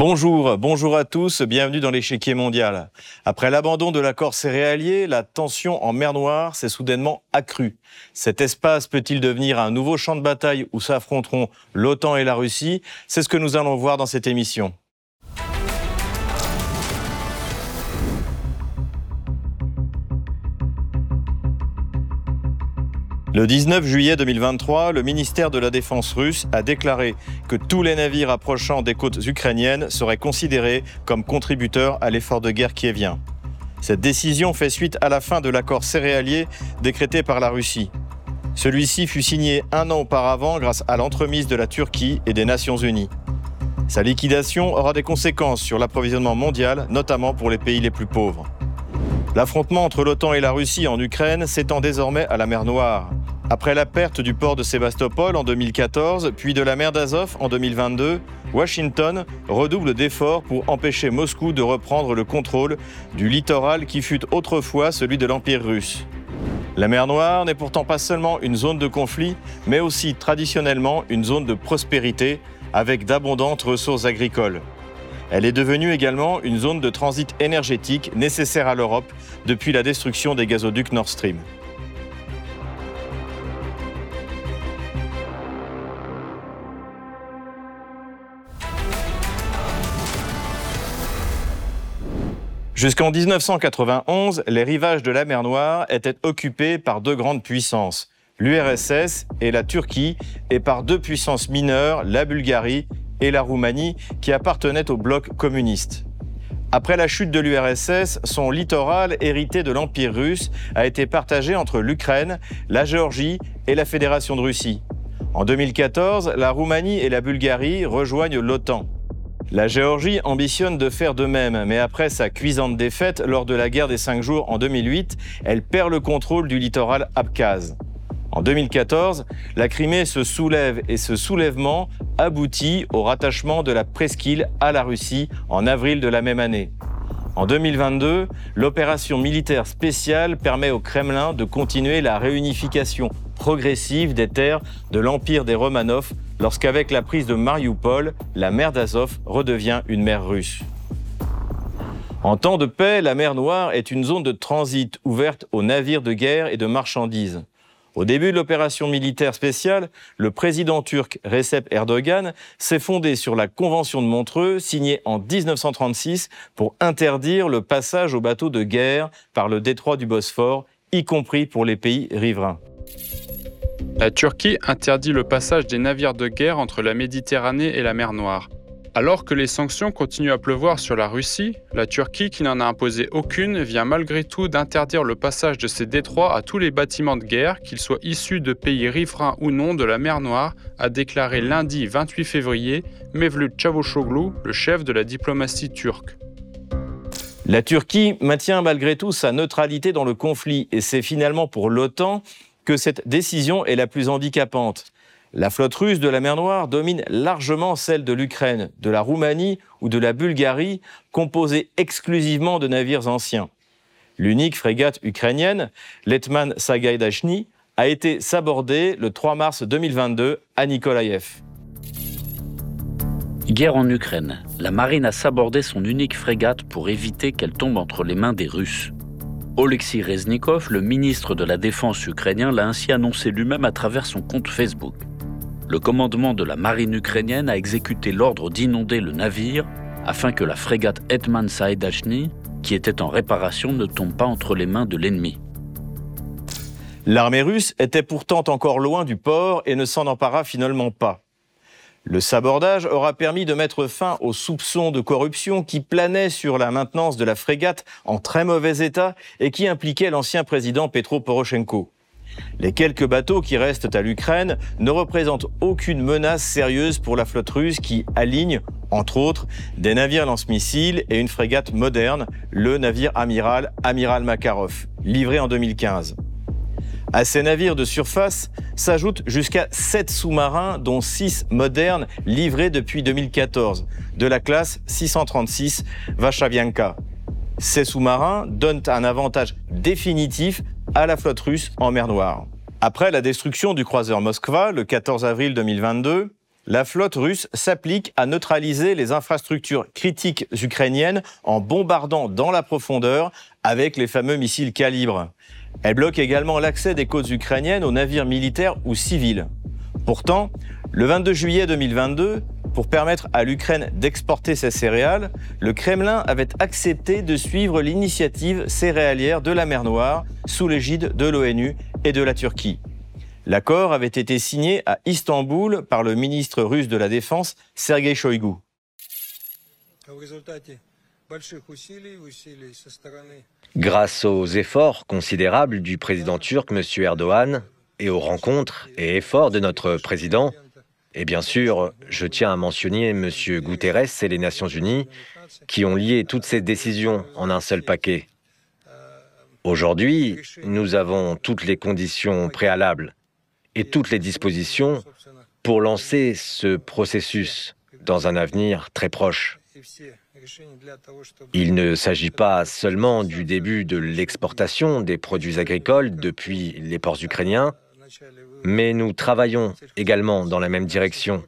Bonjour, bonjour à tous, bienvenue dans l'échiquier mondial. Après l'abandon de l'accord céréalier, la tension en mer Noire s'est soudainement accrue. Cet espace peut-il devenir un nouveau champ de bataille où s'affronteront l'OTAN et la Russie? C'est ce que nous allons voir dans cette émission. Le 19 juillet 2023, le ministère de la Défense russe a déclaré que tous les navires approchant des côtes ukrainiennes seraient considérés comme contributeurs à l'effort de guerre qui vient. Cette décision fait suite à la fin de l'accord céréalier décrété par la Russie. Celui-ci fut signé un an auparavant grâce à l'entremise de la Turquie et des Nations Unies. Sa liquidation aura des conséquences sur l'approvisionnement mondial, notamment pour les pays les plus pauvres. L'affrontement entre l'OTAN et la Russie en Ukraine s'étend désormais à la mer Noire. Après la perte du port de Sébastopol en 2014, puis de la mer d'Azov en 2022, Washington redouble d'efforts pour empêcher Moscou de reprendre le contrôle du littoral qui fut autrefois celui de l'Empire russe. La mer Noire n'est pourtant pas seulement une zone de conflit, mais aussi traditionnellement une zone de prospérité avec d'abondantes ressources agricoles. Elle est devenue également une zone de transit énergétique nécessaire à l'Europe depuis la destruction des gazoducs Nord Stream. Jusqu'en 1991, les rivages de la mer Noire étaient occupés par deux grandes puissances, l'URSS et la Turquie, et par deux puissances mineures, la Bulgarie et la Roumanie, qui appartenaient au bloc communiste. Après la chute de l'URSS, son littoral, hérité de l'Empire russe, a été partagé entre l'Ukraine, la Géorgie et la Fédération de Russie. En 2014, la Roumanie et la Bulgarie rejoignent l'OTAN. La Géorgie ambitionne de faire de même, mais après sa cuisante défaite lors de la guerre des cinq jours en 2008, elle perd le contrôle du littoral abkhaze. En 2014, la Crimée se soulève et ce soulèvement aboutit au rattachement de la presqu'île à la Russie en avril de la même année. En 2022, l'opération militaire spéciale permet au Kremlin de continuer la réunification progressive des terres de l'empire des Romanov lorsqu'avec la prise de Mariupol, la mer d'Azov redevient une mer russe. En temps de paix, la mer Noire est une zone de transit ouverte aux navires de guerre et de marchandises. Au début de l'opération militaire spéciale, le président turc Recep Erdogan s'est fondé sur la Convention de Montreux signée en 1936 pour interdire le passage aux bateaux de guerre par le détroit du Bosphore, y compris pour les pays riverains. La Turquie interdit le passage des navires de guerre entre la Méditerranée et la mer Noire. Alors que les sanctions continuent à pleuvoir sur la Russie, la Turquie, qui n'en a imposé aucune, vient malgré tout d'interdire le passage de ces détroits à tous les bâtiments de guerre, qu'ils soient issus de pays riverains ou non de la mer Noire, a déclaré lundi 28 février Mevlut Çavuşoğlu, le chef de la diplomatie turque. La Turquie maintient malgré tout sa neutralité dans le conflit et c'est finalement pour l'OTAN que cette décision est la plus handicapante. La flotte russe de la mer Noire domine largement celle de l'Ukraine, de la Roumanie ou de la Bulgarie, composée exclusivement de navires anciens. L'unique frégate ukrainienne, l'Etman Sagaydashny, a été sabordée le 3 mars 2022 à Nikolaïev. Guerre en Ukraine. La marine a sabordé son unique frégate pour éviter qu'elle tombe entre les mains des Russes. Oleksiy Reznikov, le ministre de la Défense ukrainien, l'a ainsi annoncé lui-même à travers son compte Facebook le commandement de la marine ukrainienne a exécuté l'ordre d'inonder le navire afin que la frégate Hetman Saedashny, qui était en réparation, ne tombe pas entre les mains de l'ennemi. L'armée russe était pourtant encore loin du port et ne s'en empara finalement pas. Le sabordage aura permis de mettre fin aux soupçons de corruption qui planaient sur la maintenance de la frégate en très mauvais état et qui impliquaient l'ancien président Petro Poroshenko. Les quelques bateaux qui restent à l'Ukraine ne représentent aucune menace sérieuse pour la flotte russe qui aligne, entre autres, des navires lance-missiles et une frégate moderne, le navire amiral Amiral Makarov, livré en 2015. À ces navires de surface s'ajoutent jusqu'à 7 sous-marins, dont 6 modernes livrés depuis 2014, de la classe 636 Vachavianka. Ces sous-marins donnent un avantage définitif à la flotte russe en mer Noire. Après la destruction du croiseur Moskva le 14 avril 2022, la flotte russe s'applique à neutraliser les infrastructures critiques ukrainiennes en bombardant dans la profondeur avec les fameux missiles calibre. Elle bloque également l'accès des côtes ukrainiennes aux navires militaires ou civils. Pourtant, le 22 juillet 2022, pour permettre à l'Ukraine d'exporter ses céréales, le Kremlin avait accepté de suivre l'initiative céréalière de la mer Noire sous l'égide de l'ONU et de la Turquie. L'accord avait été signé à Istanbul par le ministre russe de la Défense, Sergei Shoigu. Grâce aux efforts considérables du président turc, M. Erdogan, et aux rencontres et efforts de notre président, et bien sûr, je tiens à mentionner M. Guterres et les Nations Unies, qui ont lié toutes ces décisions en un seul paquet. Aujourd'hui, nous avons toutes les conditions préalables et toutes les dispositions pour lancer ce processus dans un avenir très proche. Il ne s'agit pas seulement du début de l'exportation des produits agricoles depuis les ports ukrainiens, mais nous travaillons également dans la même direction,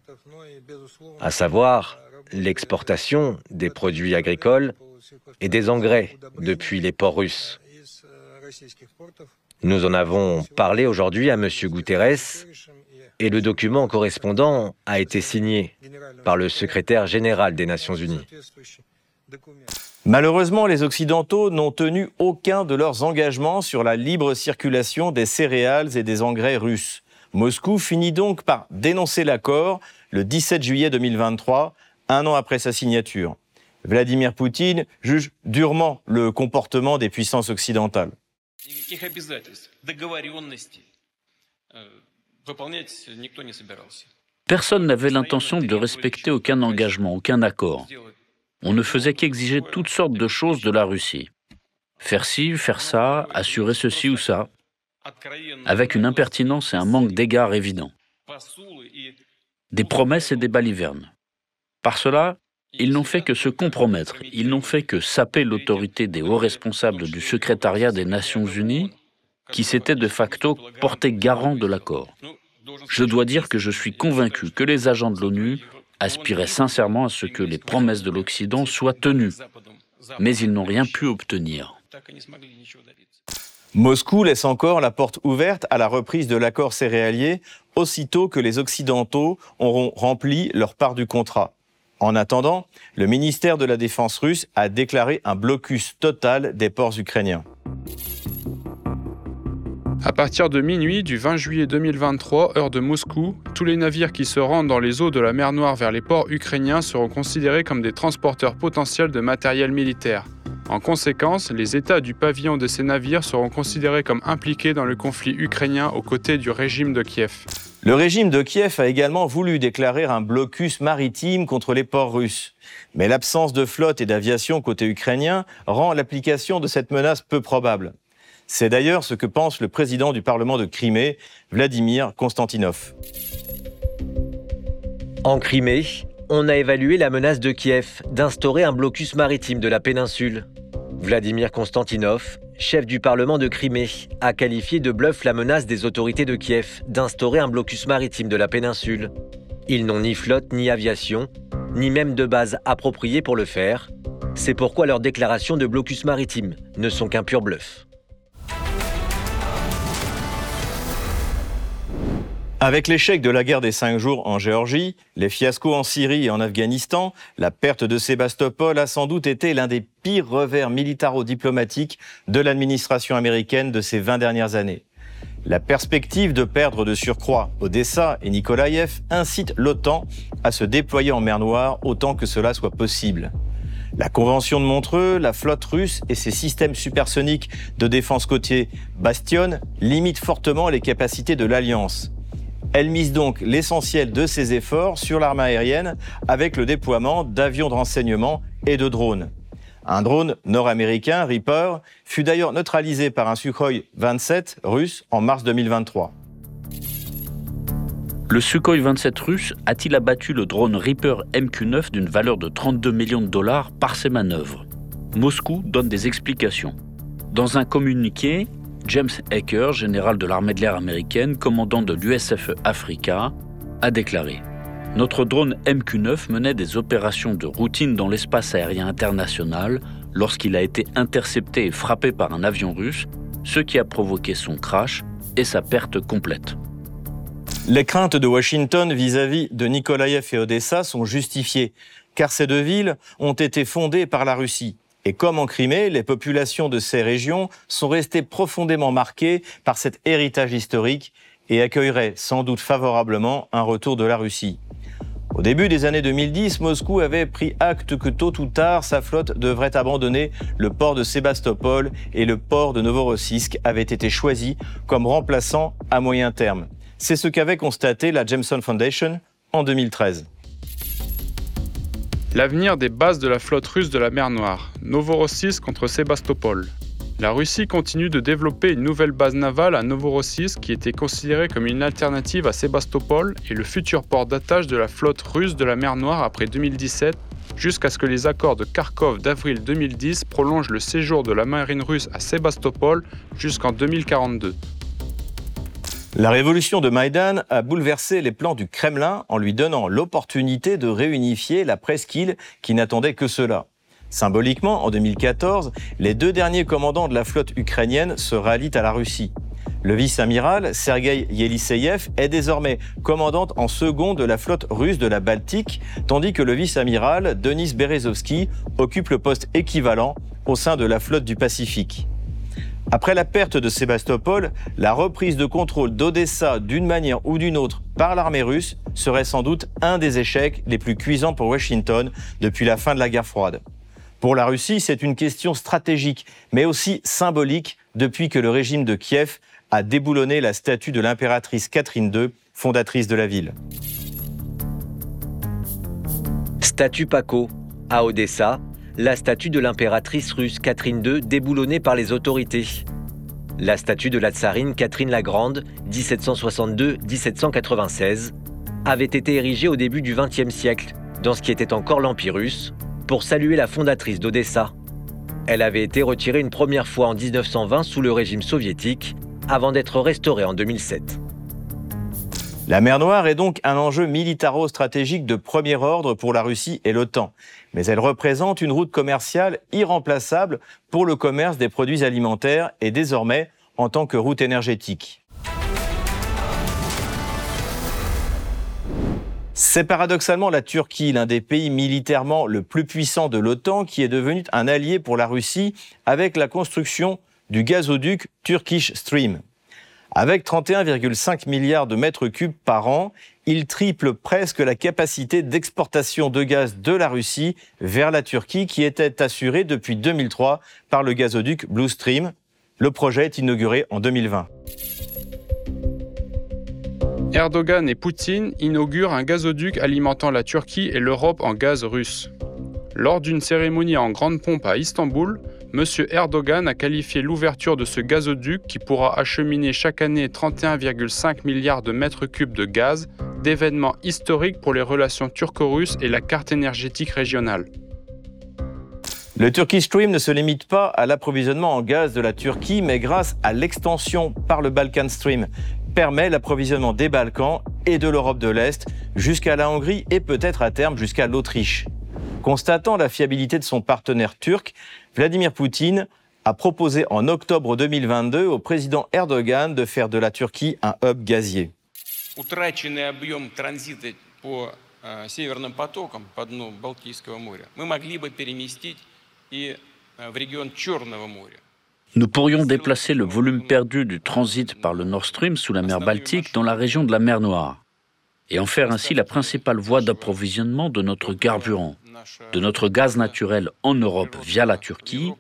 à savoir l'exportation des produits agricoles et des engrais depuis les ports russes. Nous en avons parlé aujourd'hui à M. Guterres et le document correspondant a été signé par le secrétaire général des Nations Unies. Malheureusement, les Occidentaux n'ont tenu aucun de leurs engagements sur la libre circulation des céréales et des engrais russes. Moscou finit donc par dénoncer l'accord le 17 juillet 2023, un an après sa signature. Vladimir Poutine juge durement le comportement des puissances occidentales. Personne n'avait l'intention de respecter aucun engagement, aucun accord. On ne faisait qu'exiger toutes sortes de choses de la Russie. Faire ci, faire ça, assurer ceci ou ça, avec une impertinence et un manque d'égard évident. Des promesses et des balivernes. Par cela, ils n'ont fait que se compromettre, ils n'ont fait que saper l'autorité des hauts responsables du secrétariat des Nations Unies, qui s'étaient de facto portés garant de l'accord. Je dois dire que je suis convaincu que les agents de l'ONU aspiraient sincèrement à ce que les promesses de l'Occident soient tenues, mais ils n'ont rien pu obtenir. Moscou laisse encore la porte ouverte à la reprise de l'accord céréalier aussitôt que les Occidentaux auront rempli leur part du contrat. En attendant, le ministère de la Défense russe a déclaré un blocus total des ports ukrainiens. À partir de minuit du 20 juillet 2023, heure de Moscou, tous les navires qui se rendent dans les eaux de la mer Noire vers les ports ukrainiens seront considérés comme des transporteurs potentiels de matériel militaire. En conséquence, les États du pavillon de ces navires seront considérés comme impliqués dans le conflit ukrainien aux côtés du régime de Kiev. Le régime de Kiev a également voulu déclarer un blocus maritime contre les ports russes. Mais l'absence de flotte et d'aviation côté ukrainien rend l'application de cette menace peu probable. C'est d'ailleurs ce que pense le président du Parlement de Crimée, Vladimir Konstantinov. En Crimée, on a évalué la menace de Kiev d'instaurer un blocus maritime de la péninsule. Vladimir Konstantinov, chef du Parlement de Crimée, a qualifié de bluff la menace des autorités de Kiev d'instaurer un blocus maritime de la péninsule. Ils n'ont ni flotte ni aviation, ni même de base appropriée pour le faire. C'est pourquoi leurs déclarations de blocus maritime ne sont qu'un pur bluff. Avec l'échec de la guerre des cinq jours en Géorgie, les fiascos en Syrie et en Afghanistan, la perte de Sébastopol a sans doute été l'un des pires revers militaro-diplomatiques de l'administration américaine de ces 20 dernières années. La perspective de perdre de surcroît Odessa et Nikolaïev incite l'OTAN à se déployer en mer Noire autant que cela soit possible. La Convention de Montreux, la flotte russe et ses systèmes supersoniques de défense côtier Bastion limitent fortement les capacités de l'Alliance. Elle mise donc l'essentiel de ses efforts sur l'armée aérienne avec le déploiement d'avions de renseignement et de drones. Un drone nord-américain, Reaper, fut d'ailleurs neutralisé par un Sukhoi 27 russe en mars 2023. Le Sukhoi 27 russe a-t-il abattu le drone Reaper MQ-9 d'une valeur de 32 millions de dollars par ses manœuvres? Moscou donne des explications. Dans un communiqué, James Ecker, général de l'armée de l'air américaine, commandant de l'USFE Africa, a déclaré notre drone MQ-9 menait des opérations de routine dans l'espace aérien international lorsqu'il a été intercepté et frappé par un avion russe, ce qui a provoqué son crash et sa perte complète. Les craintes de Washington vis-à-vis de Nikolaïev et Odessa sont justifiées, car ces deux villes ont été fondées par la Russie. Et comme en Crimée, les populations de ces régions sont restées profondément marquées par cet héritage historique et accueilleraient sans doute favorablement un retour de la Russie. Au début des années 2010, Moscou avait pris acte que tôt ou tard, sa flotte devrait abandonner le port de Sébastopol et le port de Novorossiysk avait été choisi comme remplaçant à moyen terme. C'est ce qu'avait constaté la Jameson Foundation en 2013. L'avenir des bases de la flotte russe de la mer Noire, Novorossiysk contre Sébastopol. La Russie continue de développer une nouvelle base navale à Novorossiysk qui était considérée comme une alternative à Sébastopol et le futur port d'attache de la flotte russe de la mer Noire après 2017, jusqu'à ce que les accords de Kharkov d'avril 2010 prolongent le séjour de la marine russe à Sébastopol jusqu'en 2042. La révolution de Maïdan a bouleversé les plans du Kremlin en lui donnant l'opportunité de réunifier la presqu'île qui n'attendait que cela. Symboliquement, en 2014, les deux derniers commandants de la flotte ukrainienne se rallient à la Russie. Le vice-amiral Sergei Yeliseyev est désormais commandant en second de la flotte russe de la Baltique, tandis que le vice-amiral Denis Berezovsky occupe le poste équivalent au sein de la flotte du Pacifique. Après la perte de Sébastopol, la reprise de contrôle d'Odessa d'une manière ou d'une autre par l'armée russe serait sans doute un des échecs les plus cuisants pour Washington depuis la fin de la guerre froide. Pour la Russie, c'est une question stratégique, mais aussi symbolique depuis que le régime de Kiev a déboulonné la statue de l'impératrice Catherine II, fondatrice de la ville. Statue Paco, à Odessa, la statue de l'impératrice russe Catherine II déboulonnée par les autorités. La statue de la tsarine Catherine la Grande, 1762-1796, avait été érigée au début du XXe siècle, dans ce qui était encore l'Empire russe, pour saluer la fondatrice d'Odessa. Elle avait été retirée une première fois en 1920 sous le régime soviétique, avant d'être restaurée en 2007. La mer Noire est donc un enjeu militaro-stratégique de premier ordre pour la Russie et l'OTAN, mais elle représente une route commerciale irremplaçable pour le commerce des produits alimentaires et désormais en tant que route énergétique. C'est paradoxalement la Turquie, l'un des pays militairement le plus puissant de l'OTAN, qui est devenu un allié pour la Russie avec la construction du gazoduc Turkish Stream. Avec 31,5 milliards de mètres cubes par an, il triple presque la capacité d'exportation de gaz de la Russie vers la Turquie qui était assurée depuis 2003 par le gazoduc Blue Stream. Le projet est inauguré en 2020. Erdogan et Poutine inaugurent un gazoduc alimentant la Turquie et l'Europe en gaz russe. Lors d'une cérémonie en grande pompe à Istanbul, M. Erdogan a qualifié l'ouverture de ce gazoduc qui pourra acheminer chaque année 31,5 milliards de mètres cubes de gaz d'événement historique pour les relations turco-russes et la carte énergétique régionale. Le Turkish Stream ne se limite pas à l'approvisionnement en gaz de la Turquie, mais grâce à l'extension par le Balkan Stream, permet l'approvisionnement des Balkans et de l'Europe de l'Est jusqu'à la Hongrie et peut-être à terme jusqu'à l'Autriche. Constatant la fiabilité de son partenaire turc, Vladimir Poutine a proposé en octobre 2022 au président Erdogan de faire de la Turquie un hub gazier. Утраченный объем транзита по э, северным потокам по дну Балтийского моря мы могли бы переместить и э, в регион Черного моря. Nous pourrions déplacer le volume perdu du transit par le Nord Stream sous la mer Baltique dans la région de la mer Noire et en faire ainsi la principale voie d'approvisionnement de notre carburant, de notre gaz naturel en Europe via la Turquie,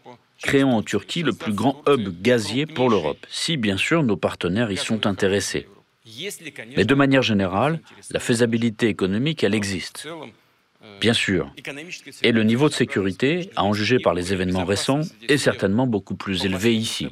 créant en Turquie le plus grand hub gazier pour l'Europe, si bien sûr nos partenaires y sont intéressés. Mais de manière générale, la faisabilité économique, elle existe. Bien sûr. Et le niveau de sécurité, à en juger par les événements récents, est certainement beaucoup plus élevé ici.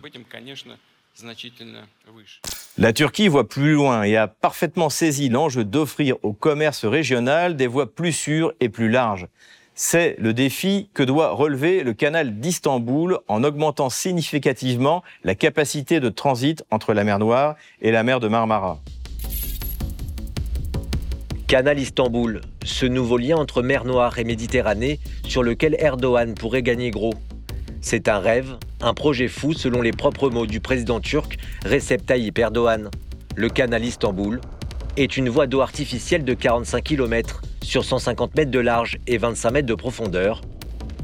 La Turquie voit plus loin et a parfaitement saisi l'enjeu d'offrir au commerce régional des voies plus sûres et plus larges. C'est le défi que doit relever le canal d'Istanbul en augmentant significativement la capacité de transit entre la mer Noire et la mer de Marmara. Canal Istanbul, ce nouveau lien entre mer Noire et Méditerranée sur lequel Erdogan pourrait gagner gros. C'est un rêve, un projet fou selon les propres mots du président turc Recep Tayyip Erdogan. Le canal Istanbul est une voie d'eau artificielle de 45 km sur 150 mètres de large et 25 mètres de profondeur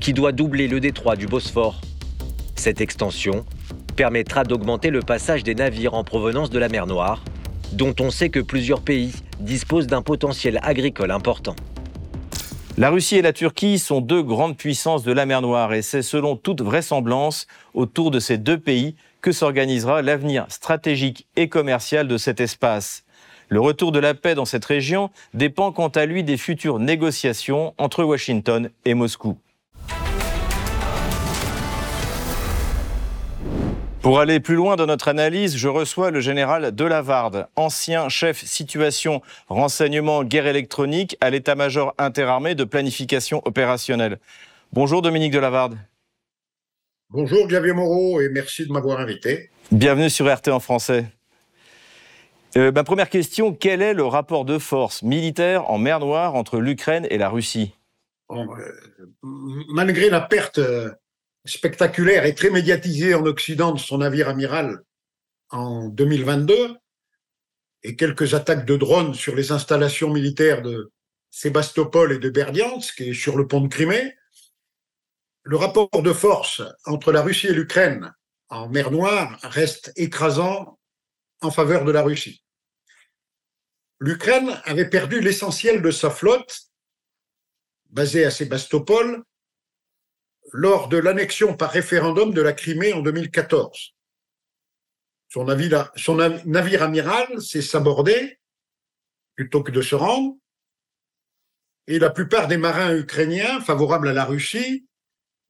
qui doit doubler le détroit du Bosphore. Cette extension permettra d'augmenter le passage des navires en provenance de la mer Noire, dont on sait que plusieurs pays disposent d'un potentiel agricole important. La Russie et la Turquie sont deux grandes puissances de la mer Noire et c'est selon toute vraisemblance autour de ces deux pays que s'organisera l'avenir stratégique et commercial de cet espace. Le retour de la paix dans cette région dépend quant à lui des futures négociations entre Washington et Moscou. Pour aller plus loin dans notre analyse, je reçois le général Delavarde, ancien chef situation renseignement guerre électronique à l'état-major interarmé de planification opérationnelle. Bonjour Dominique Delavarde. Bonjour Xavier Moreau et merci de m'avoir invité. Bienvenue sur RT en français. Euh, ma première question, quel est le rapport de force militaire en mer Noire entre l'Ukraine et la Russie? Euh, Malgré la perte euh, spectaculaire et très médiatisé en Occident de son navire amiral en 2022 et quelques attaques de drones sur les installations militaires de Sébastopol et de Berdiansk et sur le pont de Crimée, le rapport de force entre la Russie et l'Ukraine en mer Noire reste écrasant en faveur de la Russie. L'Ukraine avait perdu l'essentiel de sa flotte, basée à Sébastopol, lors de l'annexion par référendum de la Crimée en 2014. Son navire, amiral s'est sabordé plutôt que de se rendre, et la plupart des marins ukrainiens favorables à la Russie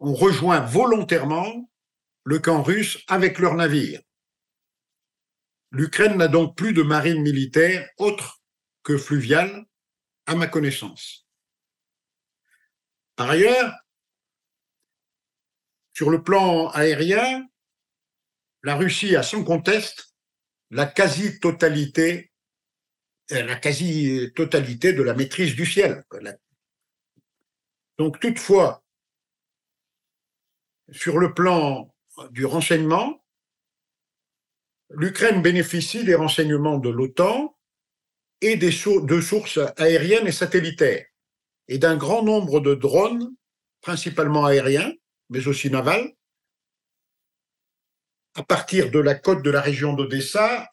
ont rejoint volontairement le camp russe avec leurs navires. L'Ukraine n'a donc plus de marine militaire autre que fluviale, à ma connaissance. Par ailleurs, sur le plan aérien, la Russie a sans conteste la quasi-totalité euh, la quasi-totalité de la maîtrise du ciel. Donc toutefois, sur le plan du renseignement, l'Ukraine bénéficie des renseignements de l'OTAN et des de sources aériennes et satellitaires, et d'un grand nombre de drones, principalement aériens, mais aussi navale. À partir de la côte de la région d'Odessa,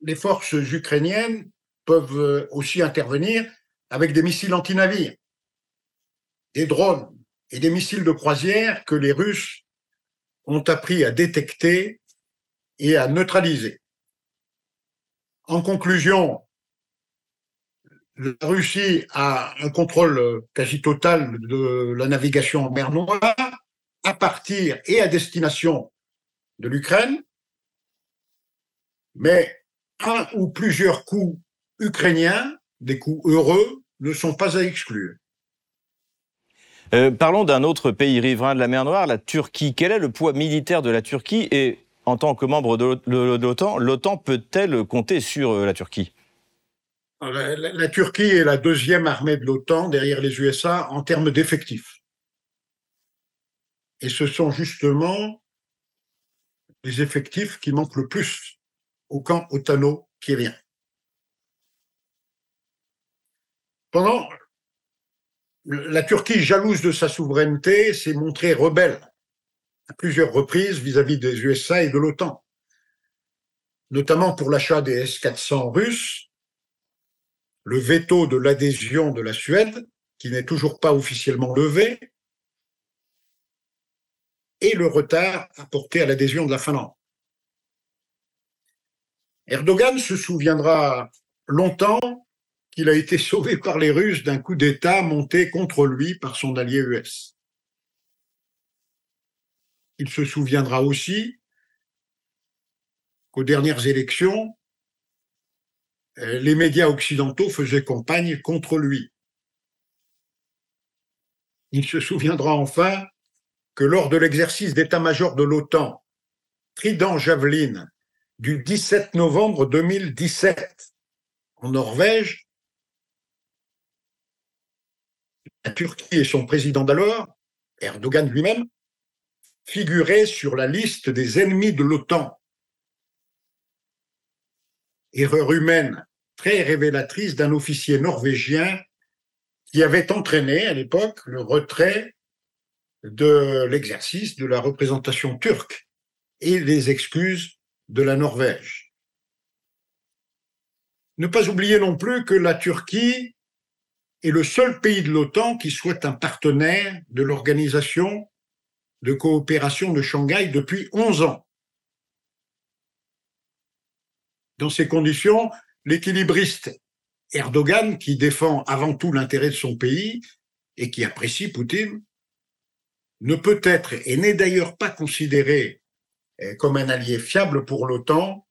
les forces ukrainiennes peuvent euh, aussi intervenir avec des missiles anti-navires, des drones et des missiles de croisière que les Russes ont appris à détecter et à neutraliser. En conclusion, la Russie a un contrôle quasi total de la navigation en mer Noire à partir et à destination de l'Ukraine, mais un ou plusieurs coups ukrainiens, des coups heureux, ne sont pas à exclure. Euh, parlons d'un autre pays riverain de la mer Noire, la Turquie. Quel est le poids militaire de la Turquie et en tant que membre de l'OTAN, l'OTAN peut-elle compter sur euh, la Turquie? La, Turquie est la deuxième armée de l'OTAN derrière les USA en termes d'effectifs. Et ce sont justement les effectifs qui manquent le plus au camp otano vient. Pendant la Turquie, jalouse de sa souveraineté, s'est montrée rebelle à plusieurs reprises vis-à-vis des USA et de l'OTAN, notamment pour l'achat des S-400 russes, le veto de l'adhésion de la Suède, qui n'est toujours pas officiellement levé, et le retard apporté à l'adhésion de la Finlande. Erdogan se souviendra longtemps qu'il a été sauvé par les Russes d'un coup d'État monté contre lui par son allié US. Il se souviendra aussi qu'aux dernières élections, les médias occidentaux faisaient campagne contre lui. Il se souviendra enfin que lors de l'exercice d'état-major de l'OTAN, Trident Javelin, du 17 novembre 2017, en Norvège, Turquie et son président d'alors, Erdogan lui-même, figuraient sur la liste des ennemis de l'OTAN. Erreur humaine très révélatrice d'un officier norvégien qui avait entraîné à l'époque le retrait de l'exercice de la représentation turque et les excuses de la Norvège. Ne pas oublier non plus que la Turquie est le seul pays de l'OTAN qui soit un partenaire de l'organisation de coopération de Shanghai depuis 11 ans. Dans ces conditions, l'équilibriste Erdogan, qui défend avant tout l'intérêt de son pays et qui apprécie Poutine, ne peut être et n'est d'ailleurs pas considéré eh, comme un allié fiable pour l'OTAN,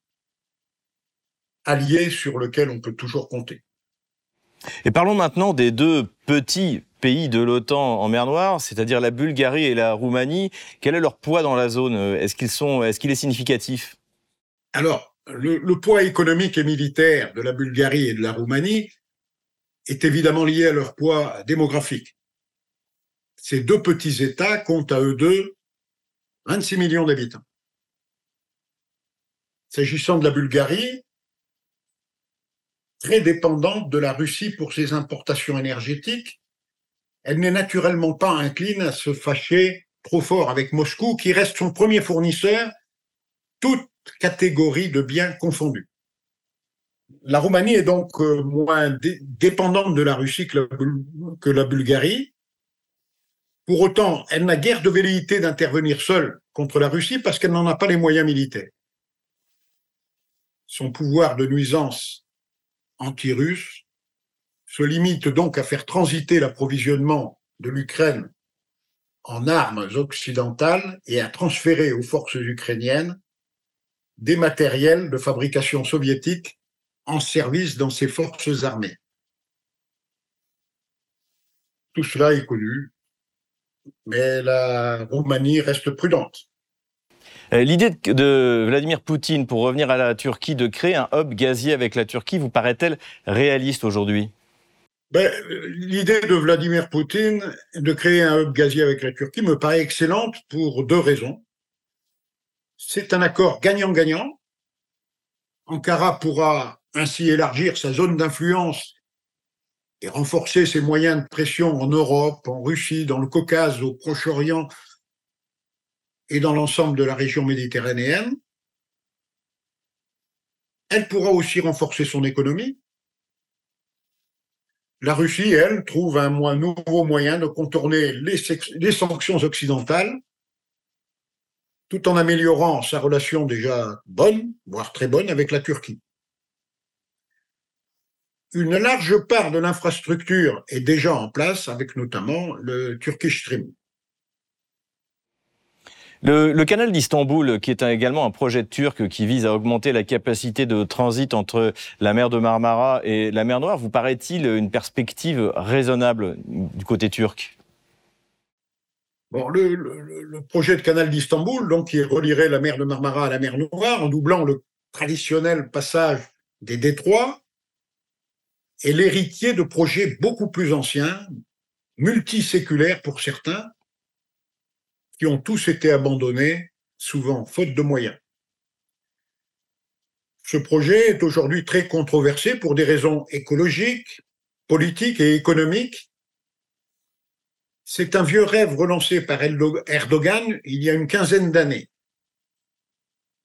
allié sur lequel on peut toujours compter. Et parlons maintenant des deux petits pays de l'OTAN en mer Noire, c'est-à-dire la Bulgarie et la Roumanie. Quel est leur poids dans la zone? Est-ce qu'ils sont, est-ce qu'il est significatif? Alors, le, le, poids économique et militaire de la Bulgarie et de la Roumanie est évidemment lié à leur poids démographique. Ces deux petits États comptent à eux deux 26 millions d'habitants. S'agissant de la Bulgarie, très dépendante de la Russie pour ses importations énergétiques, elle n'est naturellement pas incline à se fâcher trop fort avec Moscou, qui reste son premier fournisseur, toute catégorie de biens confondus. La Roumanie est donc euh, moins dépendante de la Russie que la, que la Bulgarie. Pour autant, elle n'a guère de velléité d'intervenir seule contre la Russie parce qu'elle n'en a pas les moyens militaires. Son pouvoir de nuisance anti-russe se limite donc à faire transiter l'approvisionnement de l'Ukraine en armes occidentales et à transférer aux forces ukrainiennes des matériels de fabrication soviétique en service dans ses forces armées. Tout cela est connu, mais la Roumanie reste prudente. Euh, l'idée de Vladimir Poutine, pour revenir à la Turquie, de créer un hub gazier avec la Turquie, vous paraît-elle réaliste aujourd'hui? Ben, L'idée de Vladimir Poutine de créer un hub gazier avec la Turquie me paraît excellente pour deux raisons. C'est un accord gagnant-gagnant. Ankara pourra ainsi élargir sa zone d'influence et renforcer ses moyens de pression en Europe, en Russie, dans le Caucase, au Proche-Orient et dans l'ensemble de la région méditerranéenne. Elle pourra aussi renforcer son économie. La Russie, elle, trouve un nouveau moyen de contourner les, les sanctions occidentales tout en améliorant sa relation déjà bonne, voire très bonne, avec la Turquie. Une large part de l'infrastructure est déjà en place, avec notamment le Turkish Stream. Le, canal d'Istanbul, qui est également un projet turc qui vise à augmenter la capacité de transit entre la mer de Marmara et la mer Noire, vous paraît-il une perspective raisonnable du côté turc? Bon, le, projet de canal d'Istanbul, donc qui relierait la mer de Marmara à la mer Noire en doublant le traditionnel passage des détroits, est l'héritier de projets beaucoup plus anciens, multiséculaires pour certains, qui ont tous été abandonnés, souvent faute de moyens. Ce projet est aujourd'hui très controversé pour des raisons écologiques, politiques et économiques. C'est un vieux rêve relancé par Erdogan il y a une quinzaine d'années.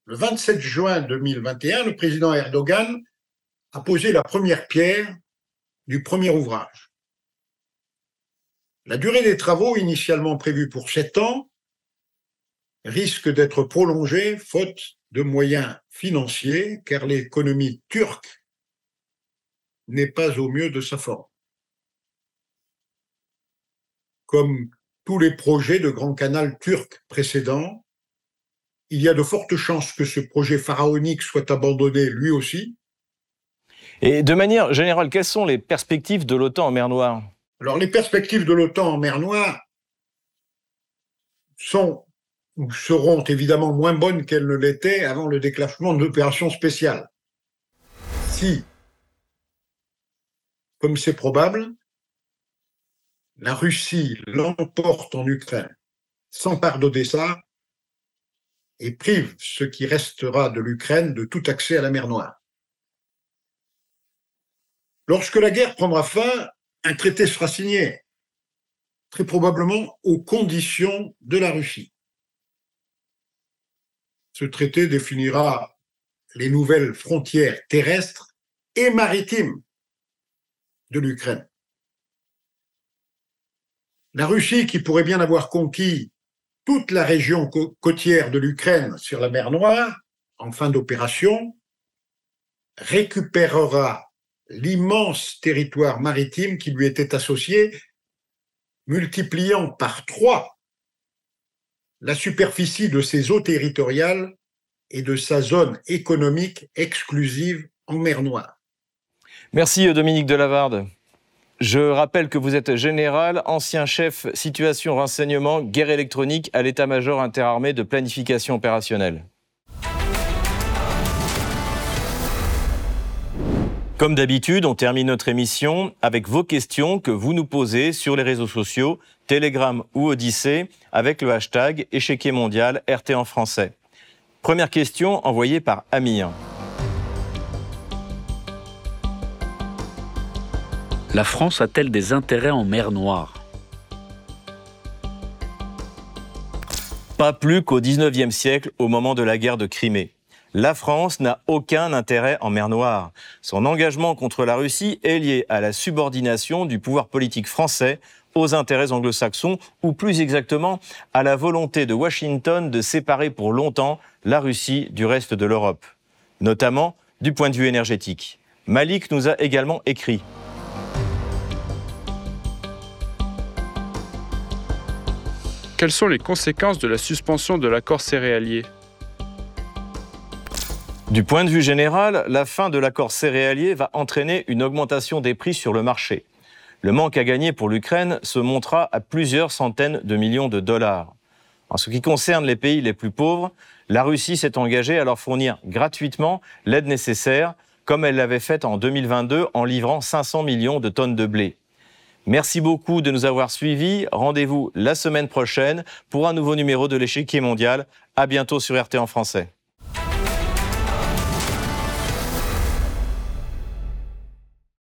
Le 27 juin 2021, le président Erdogan a posé la première pierre du premier ouvrage. La durée des travaux, initialement prévue pour sept ans, risque d'être prolongé faute de moyens financiers, car l'économie turque n'est pas au mieux de sa forme. Comme tous les projets de Grand Canal turc précédents, il y a de fortes chances que ce projet pharaonique soit abandonné lui aussi. Et de manière générale, quelles sont les perspectives de l'OTAN en mer Noire? Alors les perspectives de l'OTAN en mer Noire sont seront évidemment moins bonnes qu'elles ne l'étaient avant le déclenchement de l'opération spéciale. Si, comme c'est probable, la Russie l'emporte en Ukraine, s'empare d'Odessa et prive ce qui restera de l'Ukraine de tout accès à la mer Noire. Lorsque la guerre prendra fin, un traité sera signé, très probablement aux conditions de la Russie. Ce traité définira les nouvelles frontières terrestres et maritimes de l'Ukraine. La Russie, qui pourrait bien avoir conquis toute la région côtière de l'Ukraine sur la mer Noire, en fin d'opération, récupérera l'immense territoire maritime qui lui était associé, multipliant par trois la superficie de ses eaux territoriales et de sa zone économique exclusive en mer Noire. Merci Dominique Delavarde. Je rappelle que vous êtes général, ancien chef situation renseignement, guerre électronique à l'état-major interarmé de planification opérationnelle. Comme d'habitude, on termine notre émission avec vos questions que vous nous posez sur les réseaux sociaux, Telegram ou Odyssée, avec le hashtag échiquier mondial RT en français. Première question envoyée par Amir. La France a-t-elle des intérêts en mer Noire? Pas plus qu'au XIXe siècle, au moment de la guerre de Crimée. La France n'a aucun intérêt en mer Noire. Son engagement contre la Russie est lié à la subordination du pouvoir politique français aux intérêts anglo-saxons, ou plus exactement à la volonté de Washington de séparer pour longtemps la Russie du reste de l'Europe, notamment du point de vue énergétique. Malik nous a également écrit Quelles sont les conséquences de la suspension de l'accord céréalier? Du point de vue général, la fin de l'accord céréalier va entraîner une augmentation des prix sur le marché. Le manque à gagner pour l'Ukraine se montera à plusieurs centaines de millions de dollars. En ce qui concerne les pays les plus pauvres, la Russie s'est engagée à leur fournir gratuitement l'aide nécessaire, comme elle l'avait fait en 2022 en livrant 500 millions de tonnes de blé. Merci beaucoup de nous avoir suivis. Rendez-vous la semaine prochaine pour un nouveau numéro de l'échiquier mondial. À bientôt sur RT en français.